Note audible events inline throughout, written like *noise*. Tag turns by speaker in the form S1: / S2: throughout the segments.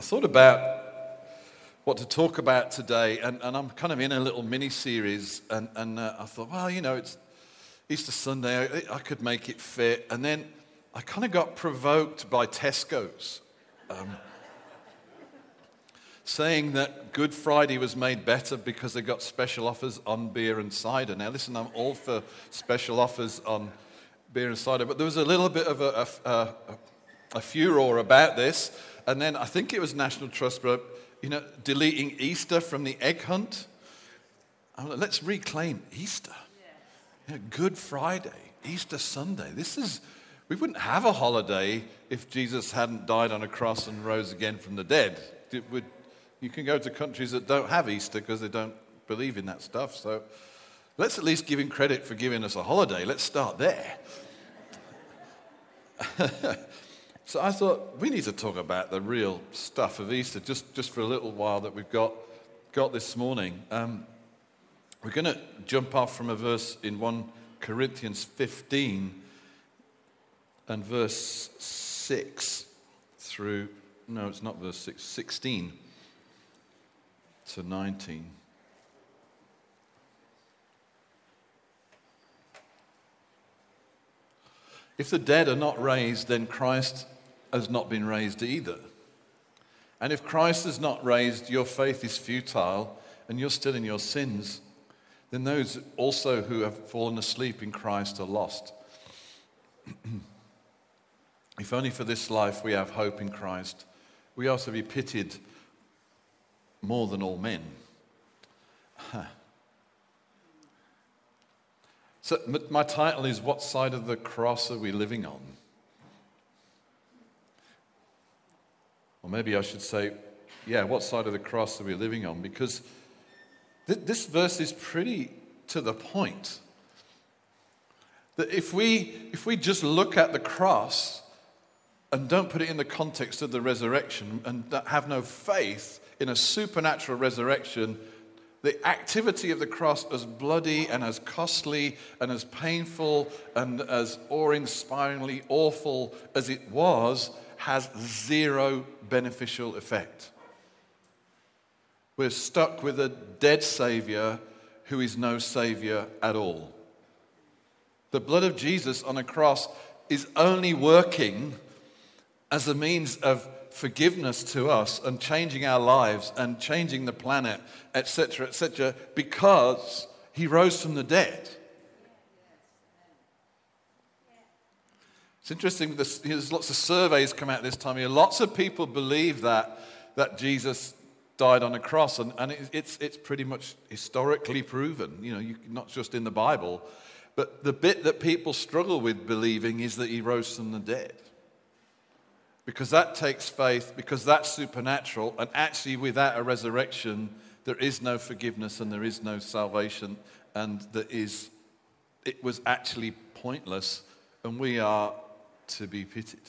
S1: I thought about what to talk about today, and, and I'm kind of in a little mini series, and, and uh, I thought, well, you know, it's Easter Sunday, I, I could make it fit. And then I kind of got provoked by Tesco's. Um, saying that Good Friday was made better because they got special offers on beer and cider. Now, listen, I'm all for special offers on beer and cider, but there was a little bit of a, a, a, a furor about this. And then I think it was National Trust, but, you know, deleting Easter from the egg hunt. Like, let's reclaim Easter. You know, Good Friday, Easter Sunday. This is, we wouldn't have a holiday if Jesus hadn't died on a cross and rose again from the dead. Would, you can go to countries that don't have Easter because they don't believe in that stuff. So let's at least give him credit for giving us a holiday. Let's start there. *laughs* so I thought we need to talk about the real stuff of Easter just, just for a little while that we've got, got this morning. Um, we're going to jump off from a verse in 1 Corinthians 15 and verse 6 through, no, it's not verse 6, 16 to 19. If the dead are not raised, then Christ has not been raised either. And if Christ is not raised, your faith is futile and you're still in your sins. Then those also who have fallen asleep in Christ are lost. *clears throat* if only for this life we have hope in Christ, we are to be pitied more than all men. *laughs* So, my title is What Side of the Cross Are We Living On? Or maybe I should say, Yeah, what side of the cross are we living on? Because th- this verse is pretty to the point. That if we, if we just look at the cross and don't put it in the context of the resurrection and have no faith in a supernatural resurrection, the activity of the cross, as bloody and as costly and as painful and as awe inspiringly awful as it was, has zero beneficial effect. We're stuck with a dead Savior who is no Savior at all. The blood of Jesus on a cross is only working as a means of forgiveness to us and changing our lives and changing the planet, etc., etc., because he rose from the dead. It's interesting, there's lots of surveys come out this time of year. Lots of people believe that, that Jesus died on a cross, and, and it's, it's pretty much historically proven, you know, you, not just in the Bible. But the bit that people struggle with believing is that he rose from the dead because that takes faith, because that's supernatural, and actually, without a resurrection, there is no forgiveness and there is no salvation, and there is, it was actually pointless, and we are to be pitied.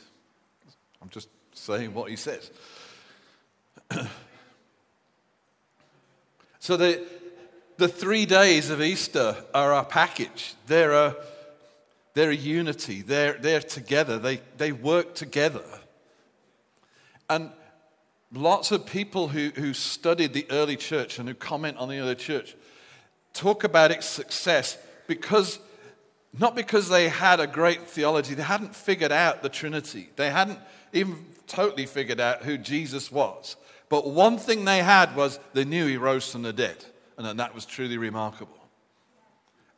S1: I'm just saying what he says. *clears throat* so, the, the three days of Easter are our package. They're a, they're a unity, they're, they're together, they, they work together. And lots of people who, who studied the early church and who comment on the early church talk about its success because not because they had a great theology, they hadn't figured out the Trinity. They hadn't even totally figured out who Jesus was. But one thing they had was they knew he rose from the dead, and that was truly remarkable.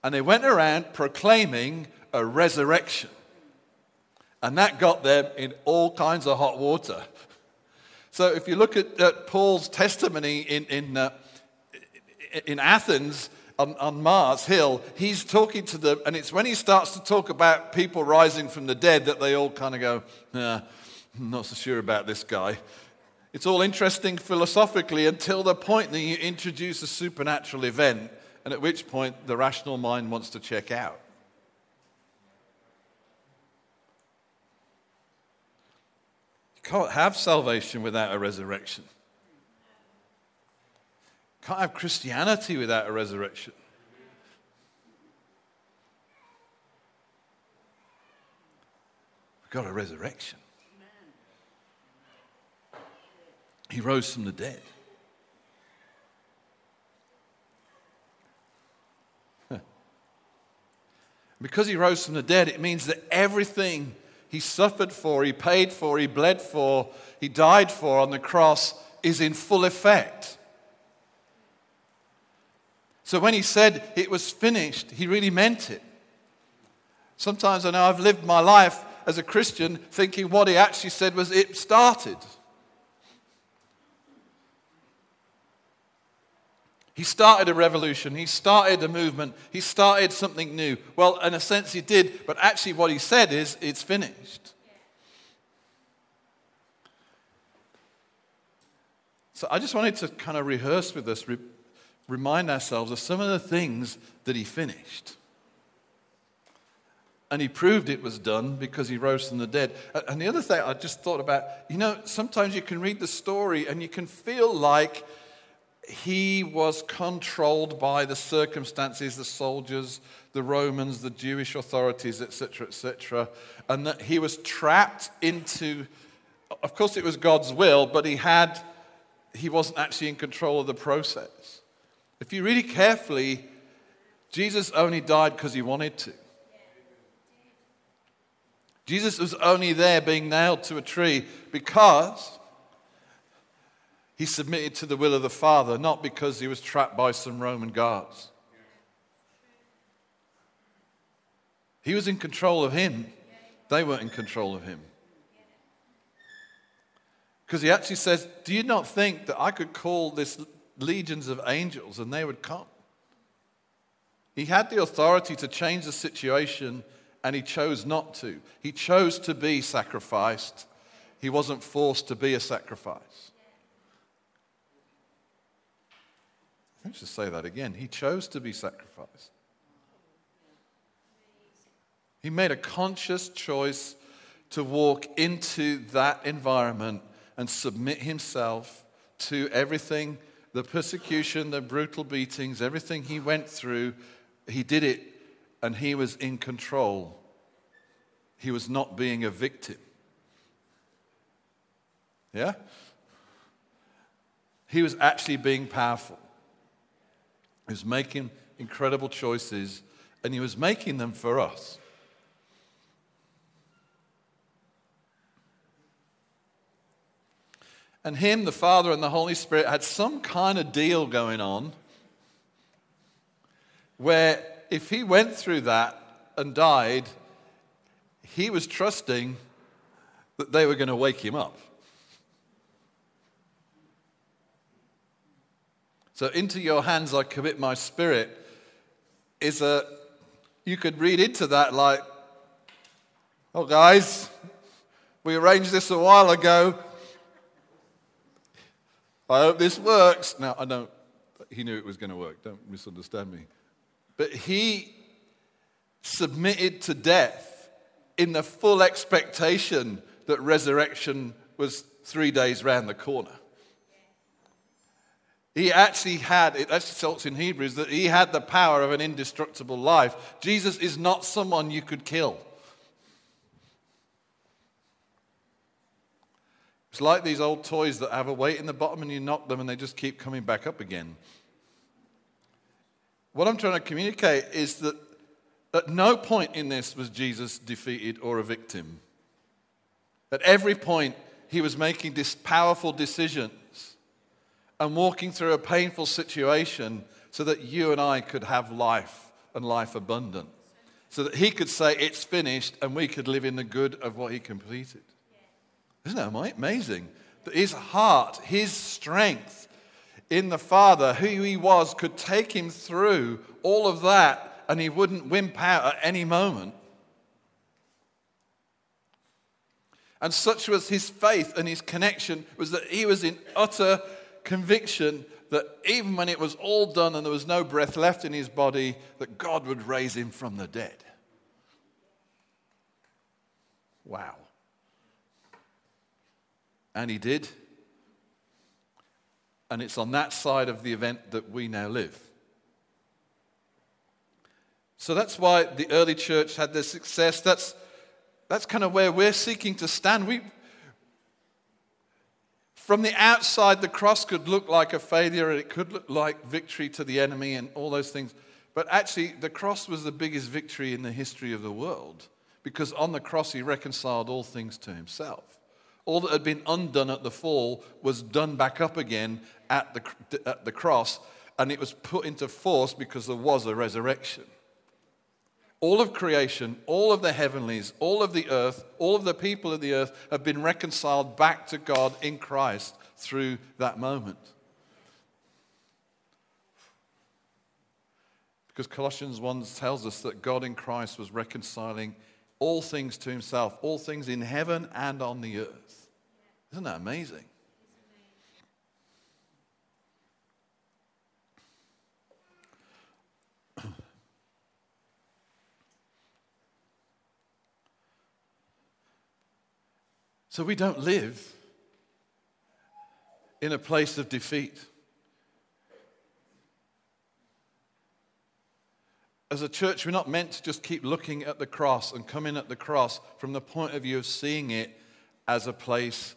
S1: And they went around proclaiming a resurrection. And that got them in all kinds of hot water so if you look at, at Paul's testimony in, in, uh, in Athens, on, on, Mars Hill, he's talking to them, and it's when he starts to talk about people rising from the dead that they all kind of go, I'm not so sure about this guy. It's all interesting philosophically until the point that you introduce a supernatural event, and at which point the rational mind wants to check out. You can't have salvation without a resurrection. Can't have Christianity without a resurrection. We've got a resurrection. He rose from the dead. Because he rose from the dead, it means that everything he suffered for, he paid for, he bled for, he died for on the cross is in full effect. So when he said it was finished, he really meant it. Sometimes I know I've lived my life as a Christian thinking what he actually said was it started. He started a revolution. He started a movement. He started something new. Well, in a sense, he did, but actually, what he said is, it's finished. So I just wanted to kind of rehearse with us, remind ourselves of some of the things that he finished. And he proved it was done because he rose from the dead. And the other thing I just thought about, you know, sometimes you can read the story and you can feel like he was controlled by the circumstances, the soldiers, the Romans, the Jewish authorities, etc., etc., and that he was trapped into, of course, it was God's will, but he had, he wasn't actually in control of the process. If you read it carefully, Jesus only died because he wanted to. Jesus was only there being nailed to a tree because he submitted to the will of the Father, not because he was trapped by some Roman guards. He was in control of him, they weren't in control of him. Because he actually says, Do you not think that I could call this legions of angels and they would come? He had the authority to change the situation and he chose not to. He chose to be sacrificed, he wasn't forced to be a sacrifice. Let's just say that again. He chose to be sacrificed. He made a conscious choice to walk into that environment and submit himself to everything the persecution, the brutal beatings, everything he went through. He did it and he was in control. He was not being a victim. Yeah? He was actually being powerful. He was making incredible choices, and he was making them for us. And him, the Father, and the Holy Spirit had some kind of deal going on where if he went through that and died, he was trusting that they were going to wake him up. So, into your hands I commit my spirit is a, you could read into that like, oh, guys, we arranged this a while ago. I hope this works. Now, I don't, he knew it was going to work. Don't misunderstand me. But he submitted to death in the full expectation that resurrection was three days round the corner. He actually had, it actually in Hebrews that he had the power of an indestructible life. Jesus is not someone you could kill. It's like these old toys that have a weight in the bottom and you knock them and they just keep coming back up again. What I'm trying to communicate is that at no point in this was Jesus defeated or a victim. At every point, he was making this powerful decisions and walking through a painful situation so that you and I could have life and life abundant. So that he could say, It's finished, and we could live in the good of what he completed. Isn't that amazing? That his heart, his strength in the Father, who he was, could take him through all of that and he wouldn't wimp out at any moment. And such was his faith and his connection was that he was in utter conviction that even when it was all done and there was no breath left in his body, that God would raise him from the dead. Wow. And he did. And it's on that side of the event that we now live. So that's why the early church had their success. That's, that's kind of where we're seeking to stand. We, From the outside, the cross could look like a failure and it could look like victory to the enemy and all those things. But actually, the cross was the biggest victory in the history of the world because on the cross, he reconciled all things to himself. All that had been undone at the fall was done back up again at the, at the cross, and it was put into force because there was a resurrection. All of creation, all of the heavenlies, all of the earth, all of the people of the earth have been reconciled back to God in Christ through that moment. Because Colossians 1 tells us that God in Christ was reconciling all things to himself, all things in heaven and on the earth. Isn't that amazing? So we don't live in a place of defeat. As a church, we're not meant to just keep looking at the cross and coming at the cross from the point of view of seeing it as a place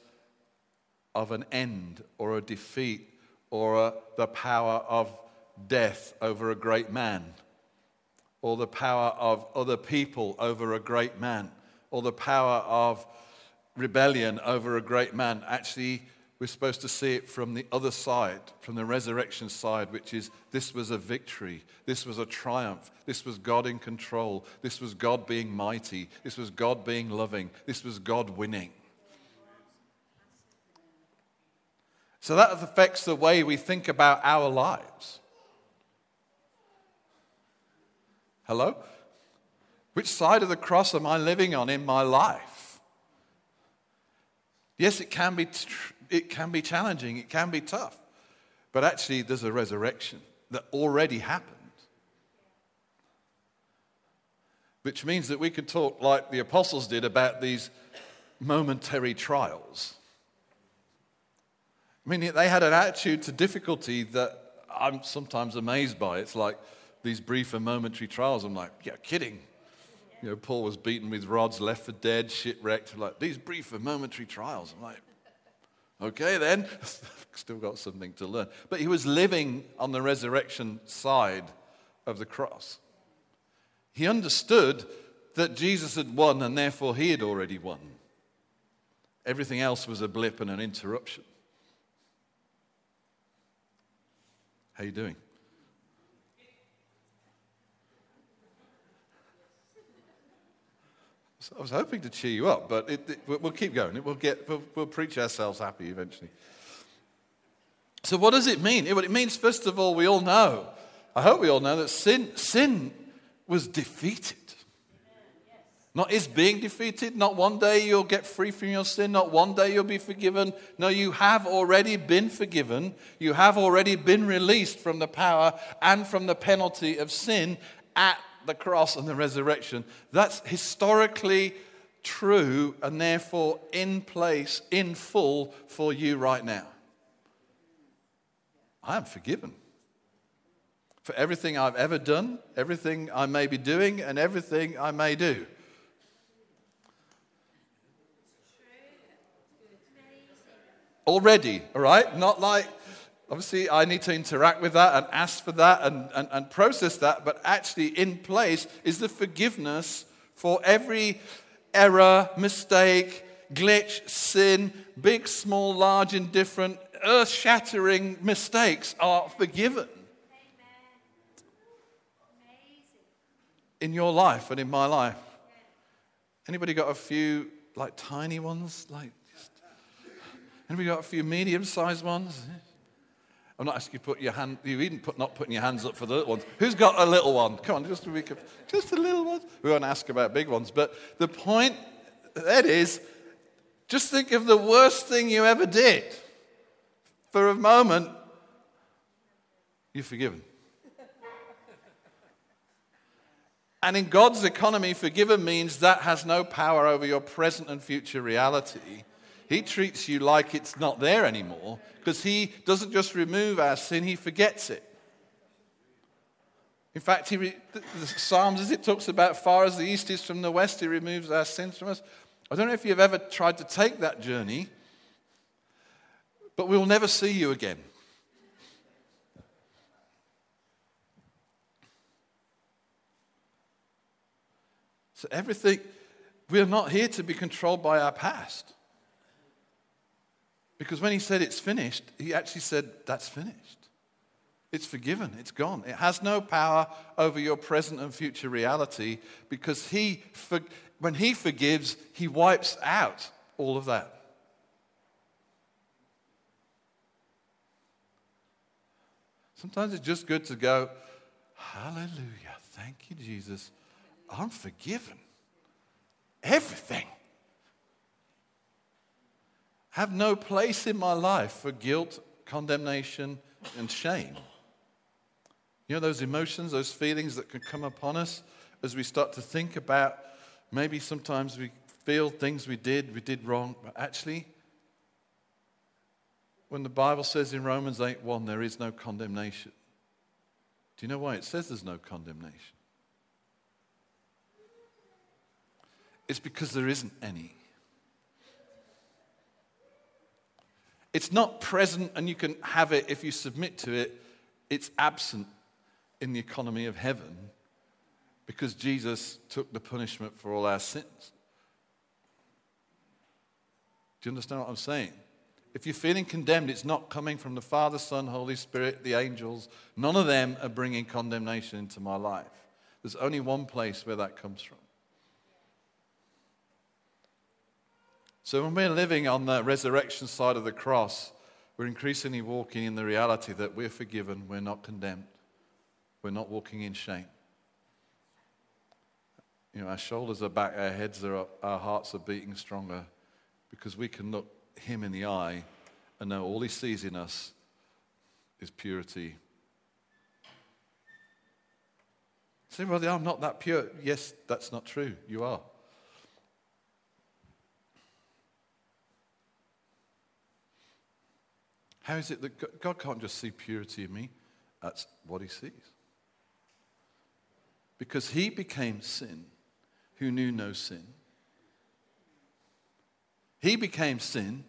S1: of an end or a defeat or a, the power of death over a great man or the power of other people over a great man or the power of rebellion over a great man. Actually, we're supposed to see it from the other side, from the resurrection side, which is this was a victory. This was a triumph. This was God in control. This was God being mighty. This was God being loving. This was God winning. So that affects the way we think about our lives. Hello? Which side of the cross am I living on in my life? Yes, it can be tr- it can be challenging, it can be tough. But actually, there's a resurrection that already happened. Which means that we can talk like the apostles did about these momentary trials. I mean, they had an attitude to difficulty that I'm sometimes amazed by. It's like these brief and momentary trials. I'm like, yeah, kidding. You know, Paul was beaten with rods, left for dead, shipwrecked. Like these brief and momentary trials. I'm like, Okay, then, *laughs* still got something to learn. But he was living on the resurrection side of the cross. He understood that Jesus had won and therefore he had already won. Everything else was a blip and an interruption. How you doing? I was hoping to cheer you up, but it, it, we'll keep going. We'll, get, we'll, we'll, preach ourselves happy eventually. So, what does it mean? It, it means, first of all, we all know, I hope we all know, that sin, sin was defeated. Not is being defeated. Not one day you'll get free from your sin. Not one day you'll be forgiven. No, you have already been forgiven. You have already been released from the power and from the penalty of sin at the cross and the resurrection. That's historically true and therefore in place, in full for you right now. I am forgiven for everything I've ever done, everything I may be doing, and everything I may do. Already, all right? Not like Obviously, I need to interact with that and ask for that and, and, and process that, but actually, in place is the forgiveness for every error, mistake, glitch, sin, big, small, large, indifferent, earth shattering mistakes are forgiven. In your life and in my life. Anybody got a few like tiny ones? Like, just, anybody got a few medium sized ones? I'm not asking you to put your hand, you even put, not putting your hands up for the little ones. Who's got a little one? Come on, just a, week of, just a little one. We won't ask about big ones. But the point that is, just think of the worst thing you ever did. For a moment, you're forgiven. And in God's economy, forgiven means that has no power over your present and future reality. He treats you like it's not there anymore because He doesn't just remove our sin, He forgets it. In fact, he, the Psalms, as it talks about, far as the east is from the west, He removes our sins from us. I don't know if you've ever tried to take that journey, but we'll never see you again. So, everything, we're not here to be controlled by our past. Because when he said it's finished, he actually said, That's finished. It's forgiven, it's gone. It has no power over your present and future reality because he, when he forgives, he wipes out all of that. Sometimes it's just good to go, Hallelujah. Thank you, Jesus. I'm forgiven. Everything. Have no place in my life for guilt, condemnation, and shame. You know, those emotions, those feelings that can come upon us as we start to think about maybe sometimes we feel things we did, we did wrong, but actually, when the Bible says in Romans 8 1, there is no condemnation. Do you know why it says there's no condemnation? It's because there isn't any. It's not present and you can have it if you submit to it. It's absent in the economy of heaven because Jesus took the punishment for all our sins. Do you understand what I'm saying? If you're feeling condemned, it's not coming from the Father, Son, Holy Spirit, the angels. None of them are bringing condemnation into my life. There's only one place where that comes from. So when we're living on the resurrection side of the cross, we're increasingly walking in the reality that we're forgiven, we're not condemned, we're not walking in shame. You know, our shoulders are back, our heads are up, our hearts are beating stronger because we can look Him in the eye and know all He sees in us is purity. Say, well, I'm not that pure. Yes, that's not true. You are. How is it that God can't just see purity in me? That's what he sees. Because he became sin who knew no sin. He became sin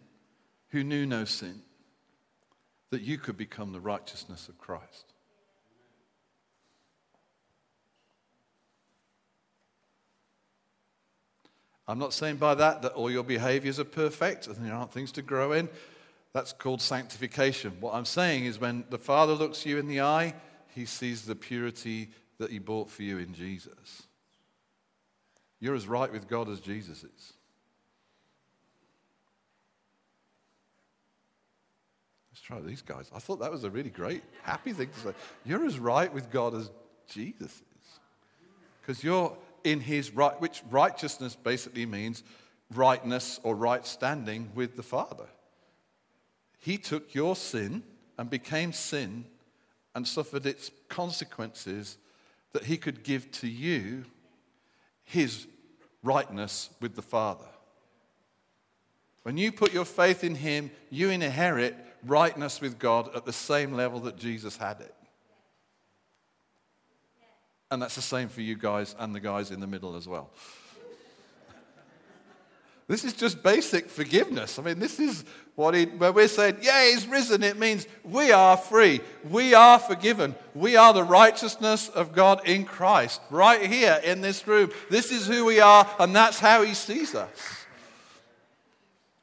S1: who knew no sin, that you could become the righteousness of Christ. I'm not saying by that that all your behaviors are perfect and there aren't things to grow in. That's called sanctification. What I'm saying is when the Father looks you in the eye, he sees the purity that he bought for you in Jesus. You're as right with God as Jesus is. Let's try these guys. I thought that was a really great, happy thing to say. You're as right with God as Jesus is. Because you're in his right, which righteousness basically means rightness or right standing with the Father. He took your sin and became sin and suffered its consequences that he could give to you his rightness with the Father. When you put your faith in him, you inherit rightness with God at the same level that Jesus had it. And that's the same for you guys and the guys in the middle as well. This is just basic forgiveness. I mean, this is what he, when we're saying, yeah, he's risen, it means we are free. We are forgiven. We are the righteousness of God in Christ, right here in this room. This is who we are, and that's how he sees us.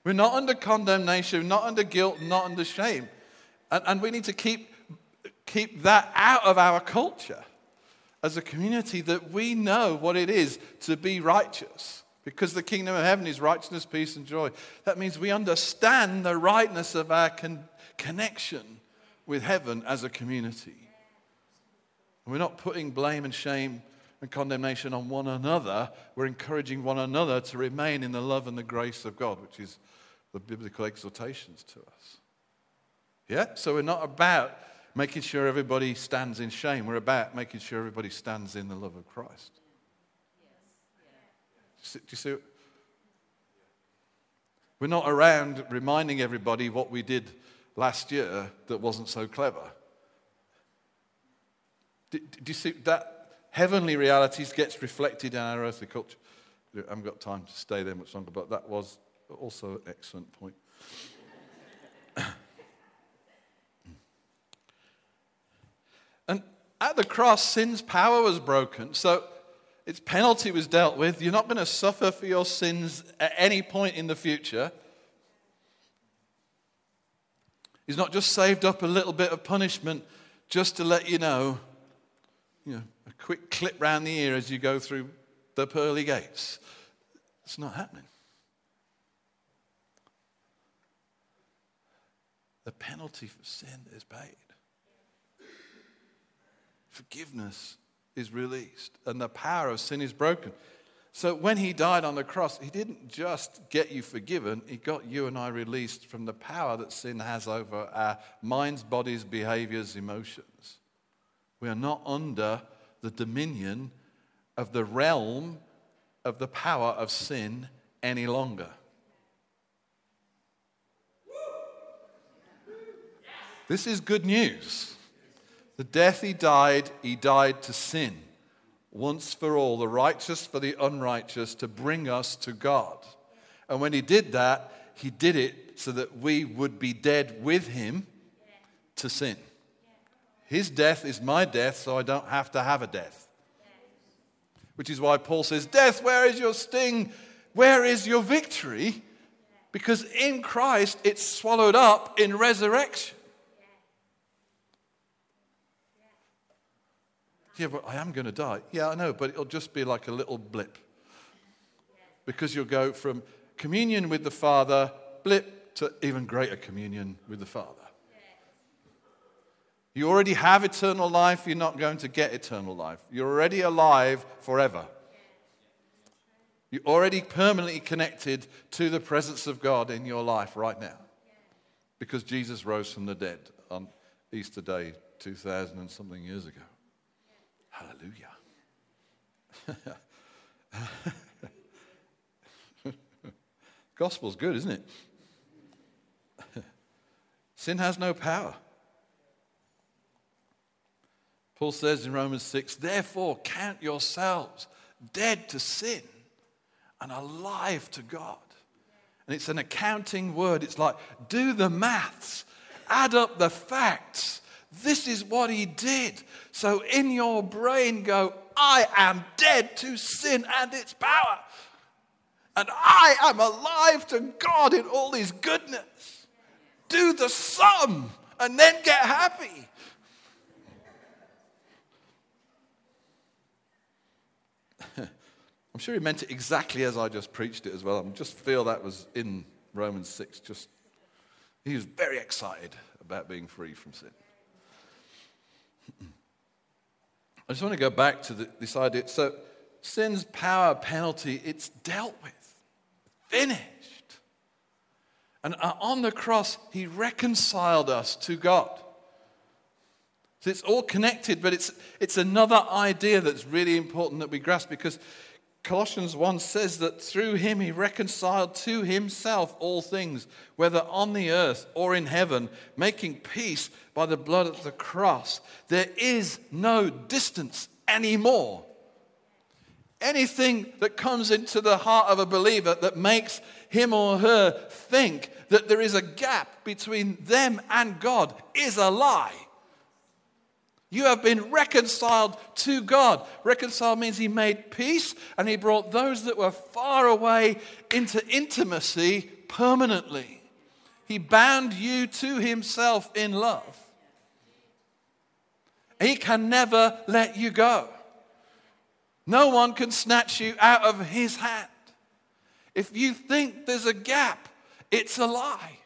S1: We're not under condemnation, not under guilt, not under shame. And, and we need to keep, keep that out of our culture as a community that we know what it is to be righteous because the kingdom of heaven is righteousness, peace, and joy. That means we understand the rightness of our con- connection with heaven as a community. we're not putting blame and shame and condemnation on one another. We're encouraging one another to remain in the love and the grace of God, which is the biblical exhortations to us. Yeah? So we're not about making sure everybody stands in shame. We're about making sure everybody stands in the love of Christ. Do you see? We're not around reminding everybody what we did last year that wasn't so clever. Do, do you see that heavenly realities gets reflected in our earthly culture? I haven't got time to stay there much longer, but that was also an excellent point. *coughs* and at the cross, sin's power was broken. So its penalty was dealt with. You're not going to suffer for your sins at any point in the future. He's not just saved up a little bit of punishment just to let you know, you know, a quick clip round the ear as you go through the pearly gates. It's not happening. The penalty for sin is paid. Forgiveness is released, and the power of sin is broken. So when he died on the cross, he didn't just get you forgiven, he got you and I released from the power that sin has over our minds, bodies, behaviors, emotions. We are not under the dominion of the realm of the power of sin any longer. This is good news. The death he died, he died to sin once for all, the righteous for the unrighteous, to bring us to God. And when he did that, he did it so that we would be dead with him to sin. His death is my death, so I don't have to have a death. Which is why Paul says, Death, where is your sting? Where is your victory? Because in Christ it's swallowed up in resurrection. Yeah, but I am going to die. Yeah, I know, but it'll just be like a little blip. Because you'll go from communion with the Father, blip, to even greater communion with the Father. You already have eternal life, you're not going to get eternal life. You're already alive forever. You're already permanently connected to the presence of God in your life right now. Because Jesus rose from the dead on Easter Day 2000 and something years ago. Hallelujah. *laughs* Gospel's good, isn't it? *laughs* Sin has no power. Paul says in Romans 6, therefore count yourselves dead to sin and alive to God. And it's an accounting word. It's like, do the maths, add up the facts, this is what he did. So in your brain, go, I am dead to sin and its power. And I am alive to God in all his goodness. Do the sum and then get happy. *laughs* I'm sure he meant it exactly as I just preached it as well. I just feel that was in Romans 6. Just he was very excited about being free from sin. I just want to go back to the, this idea. So, sin's power, penalty, it's dealt with, finished. And uh, on the cross, he reconciled us to God. So it's all connected, but it's, it's another idea that's really important that we grasp because Colossians 1 says that through him he reconciled to himself all things, whether on the earth or in heaven, making peace by the blood of the cross. There is no distance anymore. Anything that comes into the heart of a believer that makes him or her think that there is a gap between them and God is a lie. You have been reconciled to God. Reconciled means He made peace and He brought those that were far away into intimacy permanently. He bound you to Himself in love. He can never let you go. No one can snatch you out of His hand. If you think there's a gap, it's a lie.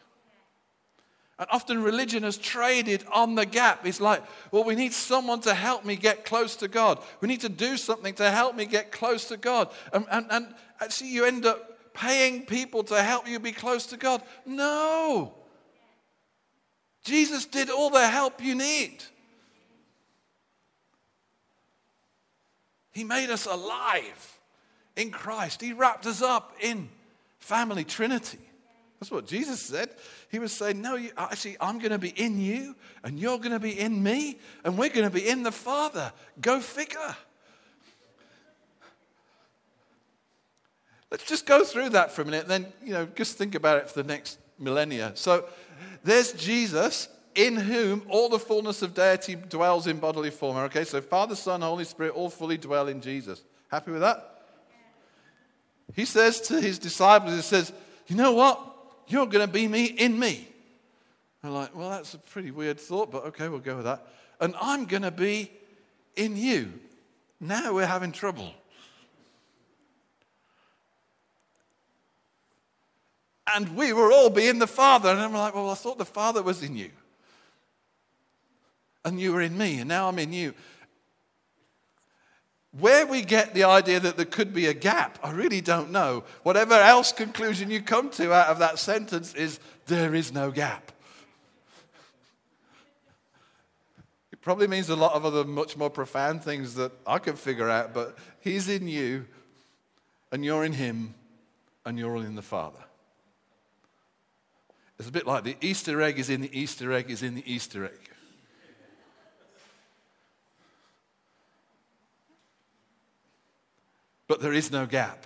S1: And often religion has traded on the gap. It's like, well, we need someone to help me get close to God. We need to do something to help me get close to God. And, and, and actually, you end up paying people to help you be close to God. No. Jesus did all the help you need. He made us alive in Christ, He wrapped us up in family trinity. That's what Jesus said. He was saying, No, you, actually, I'm going to be in you, and you're going to be in me, and we're going to be in the Father. Go figure. Let's just go through that for a minute, and then, you know, just think about it for the next millennia. So there's Jesus in whom all the fullness of deity dwells in bodily form. Okay, so Father, Son, Holy Spirit all fully dwell in Jesus. Happy with that? He says to his disciples, He says, You know what? You're going to be me in me. I'm like, Well, that's a pretty weird thought, but okay, we'll go with that. And I'm going to be in you. Now we're having trouble. And we will all be in the Father. And I'm like, Well, I thought the Father was in you. And you were in me, and now I'm in you. Where we get the idea that there could be a gap, I really don't know. Whatever else conclusion you come to out of that sentence is there is no gap. It probably means a lot of other much more profound things that I can figure out, but He's in you, and you're in Him, and you're all in the Father. It's a bit like the Easter egg is in the Easter egg is in the Easter egg. But there is no gap.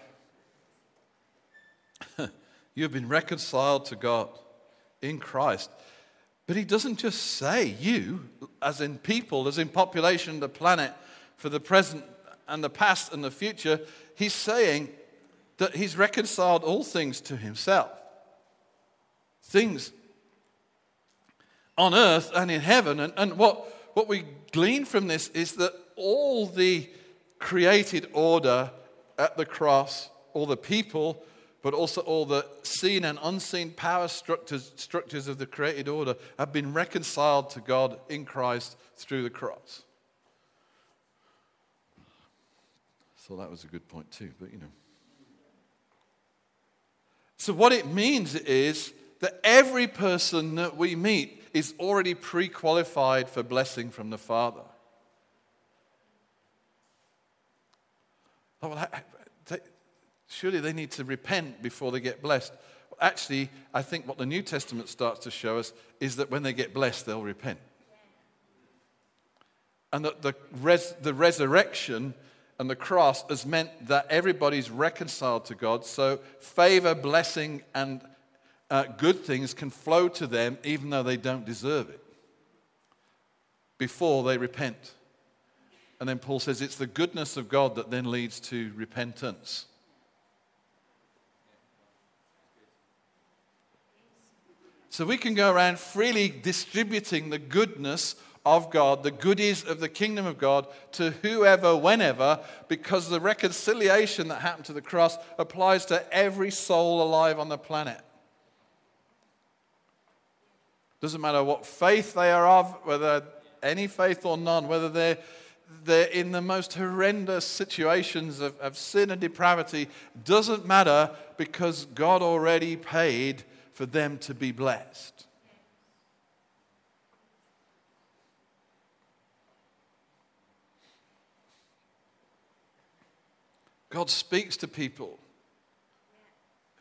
S1: *laughs* you have been reconciled to God in Christ. But he doesn't just say you, as in people, as in population, the planet, for the present and the past and the future. He's saying that he's reconciled all things to himself. Things on earth and in heaven. And, and what, what we glean from this is that all the created order at the cross, all the people, but also all the seen and unseen power structures, structures of the created order have been reconciled to God in Christ through the cross. So that was a good point, too, but you know. So, what it means is that every person that we meet is already pre qualified for blessing from the Father. Oh, well, surely they need to repent before they get blessed. Actually, I think what the New Testament starts to show us is that when they get blessed, they'll repent. And that the, res- the resurrection and the cross has meant that everybody's reconciled to God. So favor, blessing, and uh, good things can flow to them even though they don't deserve it before they repent. And then Paul says it's the goodness of God that then leads to repentance. So we can go around freely distributing the goodness of God, the goodies of the kingdom of God to whoever, whenever, because the reconciliation that happened to the cross applies to every soul alive on the planet. Doesn't matter what faith they are of, whether any faith or none, whether they're they're in the most horrendous situations of, of sin and depravity doesn't matter because God already paid for them to be blessed. God speaks to people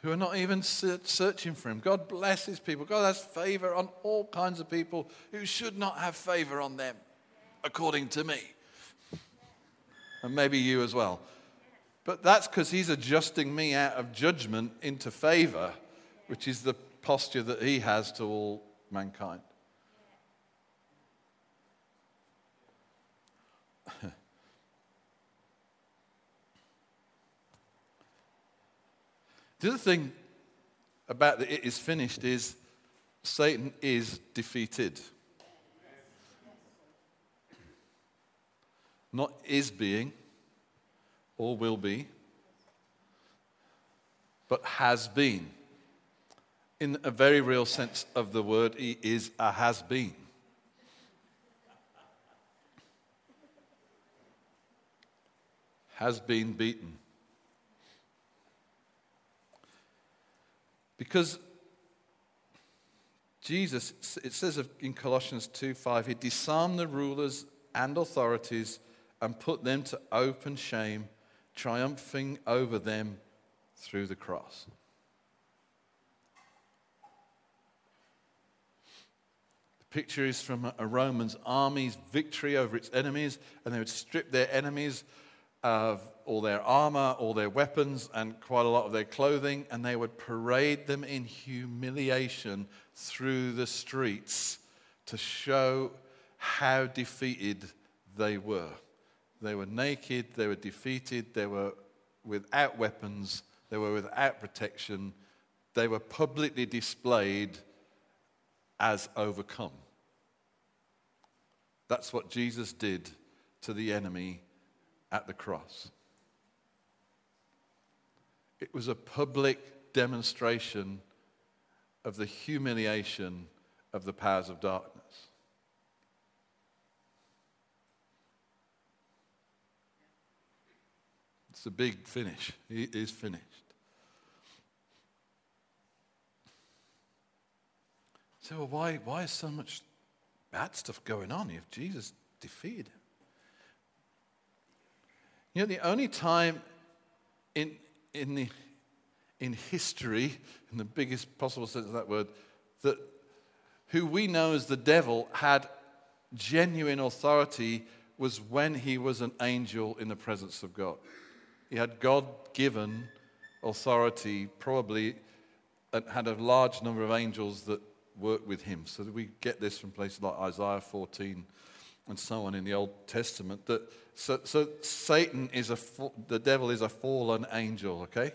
S1: who are not even searching for Him. God blesses people. God has favor on all kinds of people who should not have favor on them, according to me and maybe you as well. But that's because he's adjusting me out of judgment into favor, which is the posture that he has to all mankind. *laughs* the other thing about the it is finished is Satan is defeated. Not is being or will be, but has been. In a very real sense of the word, he is a has been. Has been beaten. Because Jesus, it says in Colossians 2 5, he disarmed the rulers and authorities and put them to open shame, triumphing over them through the cross. The picture is from a Roman's army's victory over its enemies, and they would strip their enemies of all their armor, all their weapons, and quite a lot of their clothing, and they would parade them in humiliation through the streets to show how defeated they were. They were naked, they were defeated, they were without weapons, they were without protection, they were publicly displayed as overcome. That's what Jesus did to the enemy at the cross. It was a public demonstration of the humiliation of the powers of darkness. It's a big finish. He is finished. So, why, why is so much bad stuff going on if Jesus defeated him? You know, the only time in, in, the, in history, in the biggest possible sense of that word, that who we know as the devil had genuine authority was when he was an angel in the presence of God. He had God given authority, probably had a large number of angels that worked with him. So we get this from places like Isaiah 14 and so on in the Old Testament. That, so, so Satan is a, the devil is a fallen angel, okay?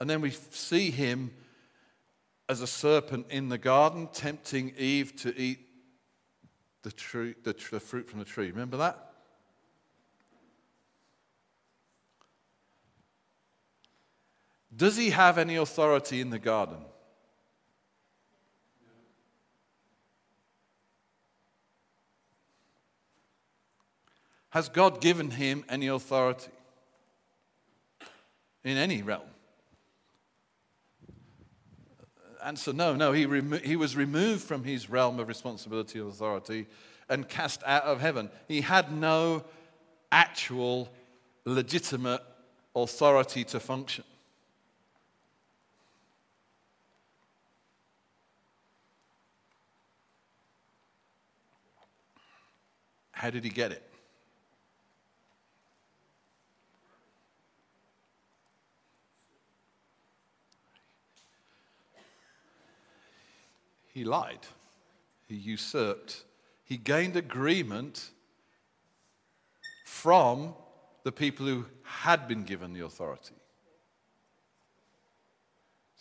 S1: And then we see him as a serpent in the garden, tempting Eve to eat the, tree, the, the fruit from the tree. Remember that? Does he have any authority in the garden? Has God given him any authority in any realm? Answer no, no. He, remo- he was removed from his realm of responsibility and authority and cast out of heaven. He had no actual, legitimate authority to function. How did he get it? He lied. He usurped. He gained agreement from the people who had been given the authority.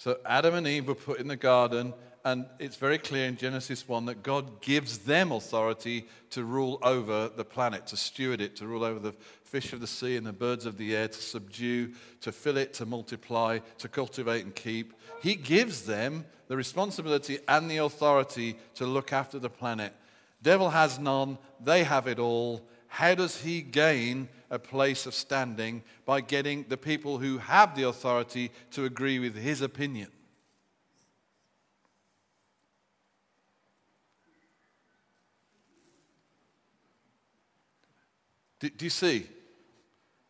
S1: So Adam and Eve were put in the garden, and it's very clear in Genesis 1 that God gives them authority to rule over the planet, to steward it, to rule over the fish of the sea and the birds of the air, to subdue, to fill it, to multiply, to cultivate and keep. He gives them the responsibility and the authority to look after the planet. Devil has none, they have it all. How does he gain a place of standing? By getting the people who have the authority to agree with his opinion. Do, do you see?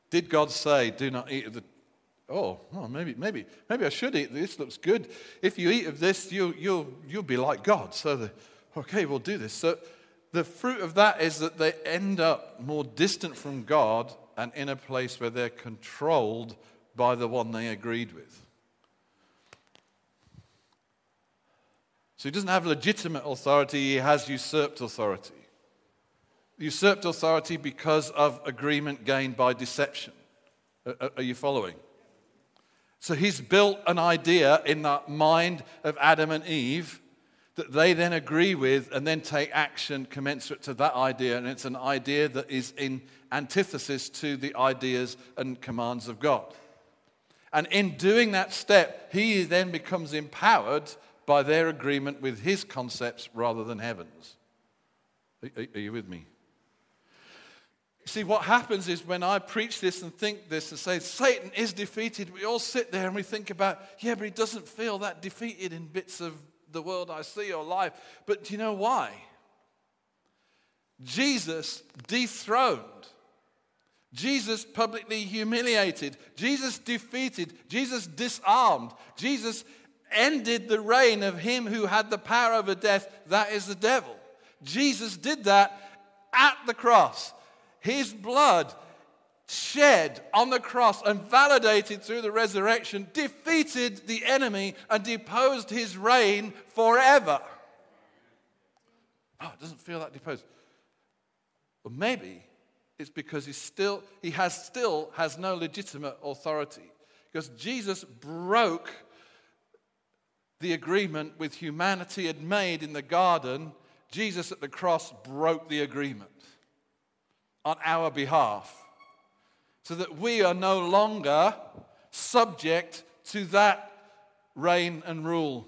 S1: Did God say, do not eat of the Oh, well, maybe, maybe, maybe I should eat this. Looks good. If you eat of this, you, you'll, you'll be like God. So, the, okay, we'll do this. So, the fruit of that is that they end up more distant from God and in a place where they're controlled by the one they agreed with. So, he doesn't have legitimate authority, he has usurped authority. Usurped authority because of agreement gained by deception. Are you following? So he's built an idea in the mind of Adam and Eve that they then agree with and then take action commensurate to that idea. And it's an idea that is in antithesis to the ideas and commands of God. And in doing that step, he then becomes empowered by their agreement with his concepts rather than heaven's. Are, you with me? See, what happens is when I preach this and think this and say, Satan is defeated, we all sit there and we think about, yeah, but he doesn't feel that defeated in bits of the world I see or life. But do you know why? Jesus dethroned. Jesus publicly humiliated. Jesus defeated. Jesus disarmed. Jesus ended the reign of him who had the power over death, that is the devil. Jesus did that at the cross his blood shed on the cross and validated through the resurrection defeated the enemy and deposed his reign forever. Oh, it doesn't feel that deposed. Well, maybe it's because he still he has still has no legitimate authority. Because Jesus broke the agreement with humanity had made in the garden. Jesus at the cross broke the agreement on our behalf. So that we are no longer subject to that reign and rule.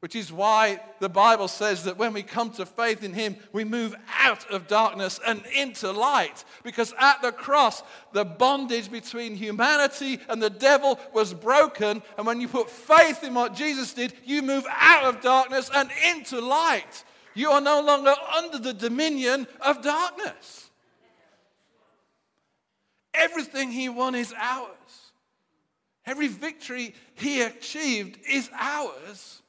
S1: Which is why the Bible says that when we come to faith in Him, we move out of darkness and into light. Because at the cross, the bondage between humanity and the devil was broken. And when you put faith in what Jesus did, you move out of darkness and into light. You are no longer under the dominion of darkness. Everything He won is ours. Every victory He achieved is ours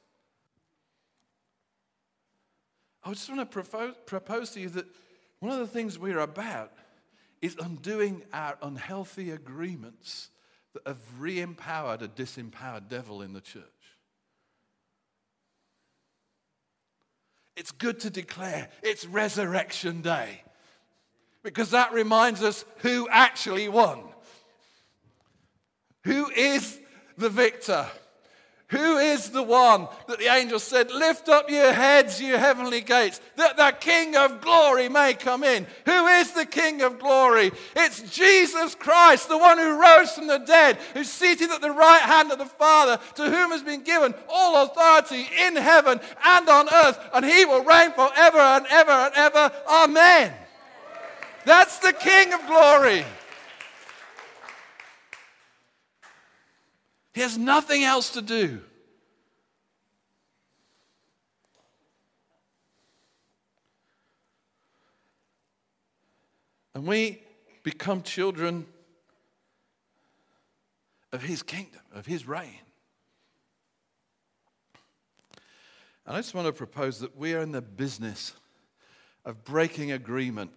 S1: I just want to propose, propose to you that one of the things we're about is undoing our unhealthy agreements that have re empowered a disempowered devil in the church. It's good to declare it's Resurrection Day because that reminds us who actually won. Who is the victor? Who is the one that the angel said, Lift up your heads, you heavenly gates, that the King of glory may come in? Who is the King of glory? It's Jesus Christ, the one who rose from the dead, who's seated at the right hand of the Father, to whom has been given all authority in heaven and on earth, and he will reign forever and ever and ever. Amen. That's the King of glory. He has nothing else to do. And we become children of His kingdom, of His reign. And I just want to propose that we are in the business of breaking agreement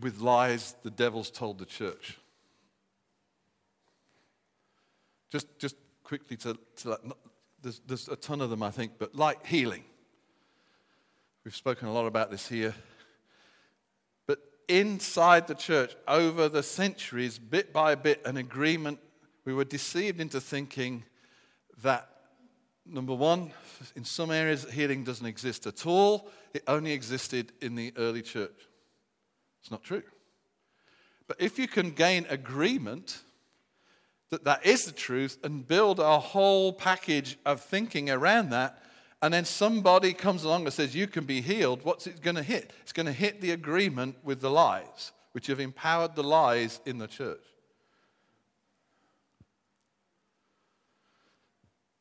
S1: with lies the devil's told the church. Just, just quickly to, to there's, there's a ton of them, I think, but like healing. We've spoken a lot about this here. But inside the church, over the centuries, bit by bit, an agreement, we were deceived into thinking that, number one, in some areas, healing doesn't exist at all. It only existed in the early church. It's not true. But if you can gain agreement that that is the truth and build a whole package of thinking around that. And then somebody comes along and says, You can be healed. What's it going to hit? It's going to hit the agreement with the lies, which have empowered the lies in the church.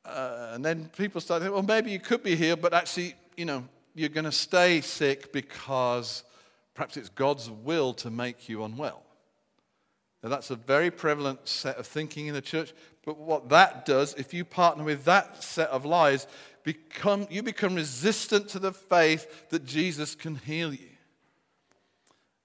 S1: Uh, and then people start thinking, well, maybe you could be healed, but actually, you know, you're going to stay sick because perhaps it's God's will to make you unwell. Now, that's a very prevalent set of thinking in the church. But what that does, if you partner with that set of lies, become, you become resistant to the faith that Jesus can heal you.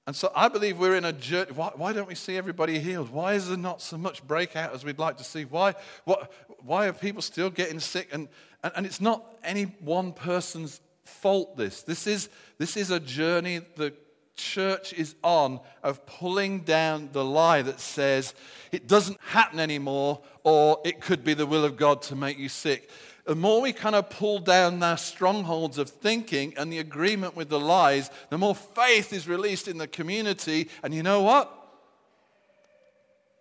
S1: And so I believe we're in a journey. Why, why, don't we see everybody healed? Why is there not so much breakout as we'd like to see? Why, what, why are people still getting sick? And, and, and it's not any one person's fault, this. This is, this is a journey the church is on of pulling down the lie that says it doesn't happen anymore or it could be the will of God to make you sick. The more we kind of pull down the strongholds of thinking and the agreement with the lies, the more faith is released in the community. And you know what?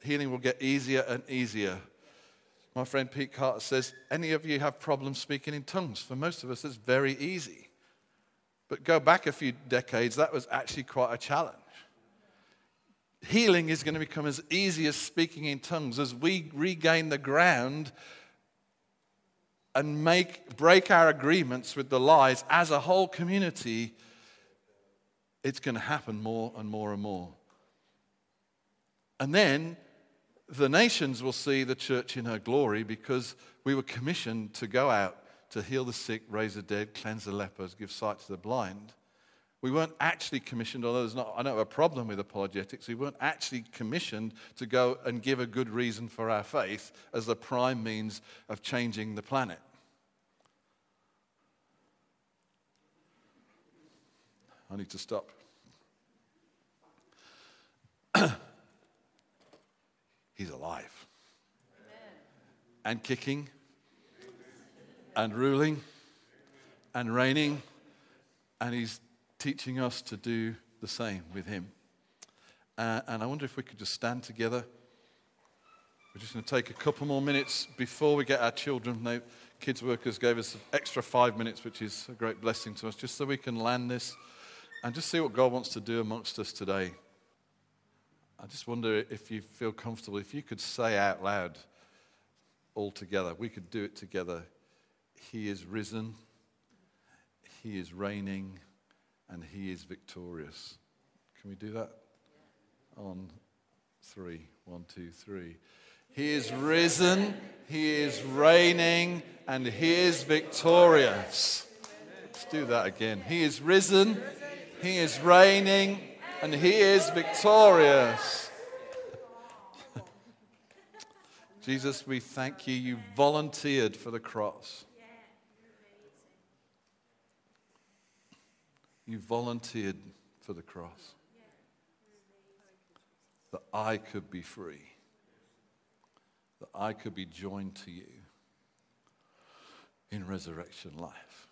S1: Healing will get easier and easier. My friend Pete Carter says, Any of you have problems speaking in tongues? For most of us, it's very easy. But go back a few decades, that was actually quite a challenge. Healing is going to become as easy as speaking in tongues as we regain the ground and make, break our agreements with the lies as a whole community. It's going to happen more and more and more. And then the nations will see the church in her glory because we were commissioned to go out to heal the sick, raise the dead, cleanse the lepers, give sight to the blind. We weren't actually commissioned, although there's not, I don't have a problem with apologetics, we weren't actually commissioned to go and give a good reason for our faith as the prime means of changing the planet. I need to stop. *coughs* He's alive and kicking and ruling and reigning, and He's teaching us to do the same with Him. Uh, and I wonder if we could just stand together. We're just going to take a couple more minutes before we get our children. Now, kids workers gave us an extra five minutes, which is a great blessing to us, just so we can land this and just see what God wants to do amongst us today. I just wonder if you feel comfortable, if you could say out loud all together, we could do it together. He is risen, He is reigning, and He is victorious. Can we do that? On three. One, two, three. He is risen, He is reigning, and He is victorious. Let's do that again. He is risen, He is reigning, and He is victorious. *laughs* Jesus, we thank you. You volunteered for the cross. You volunteered for the cross. That I could be free. That I could be joined to you in resurrection life.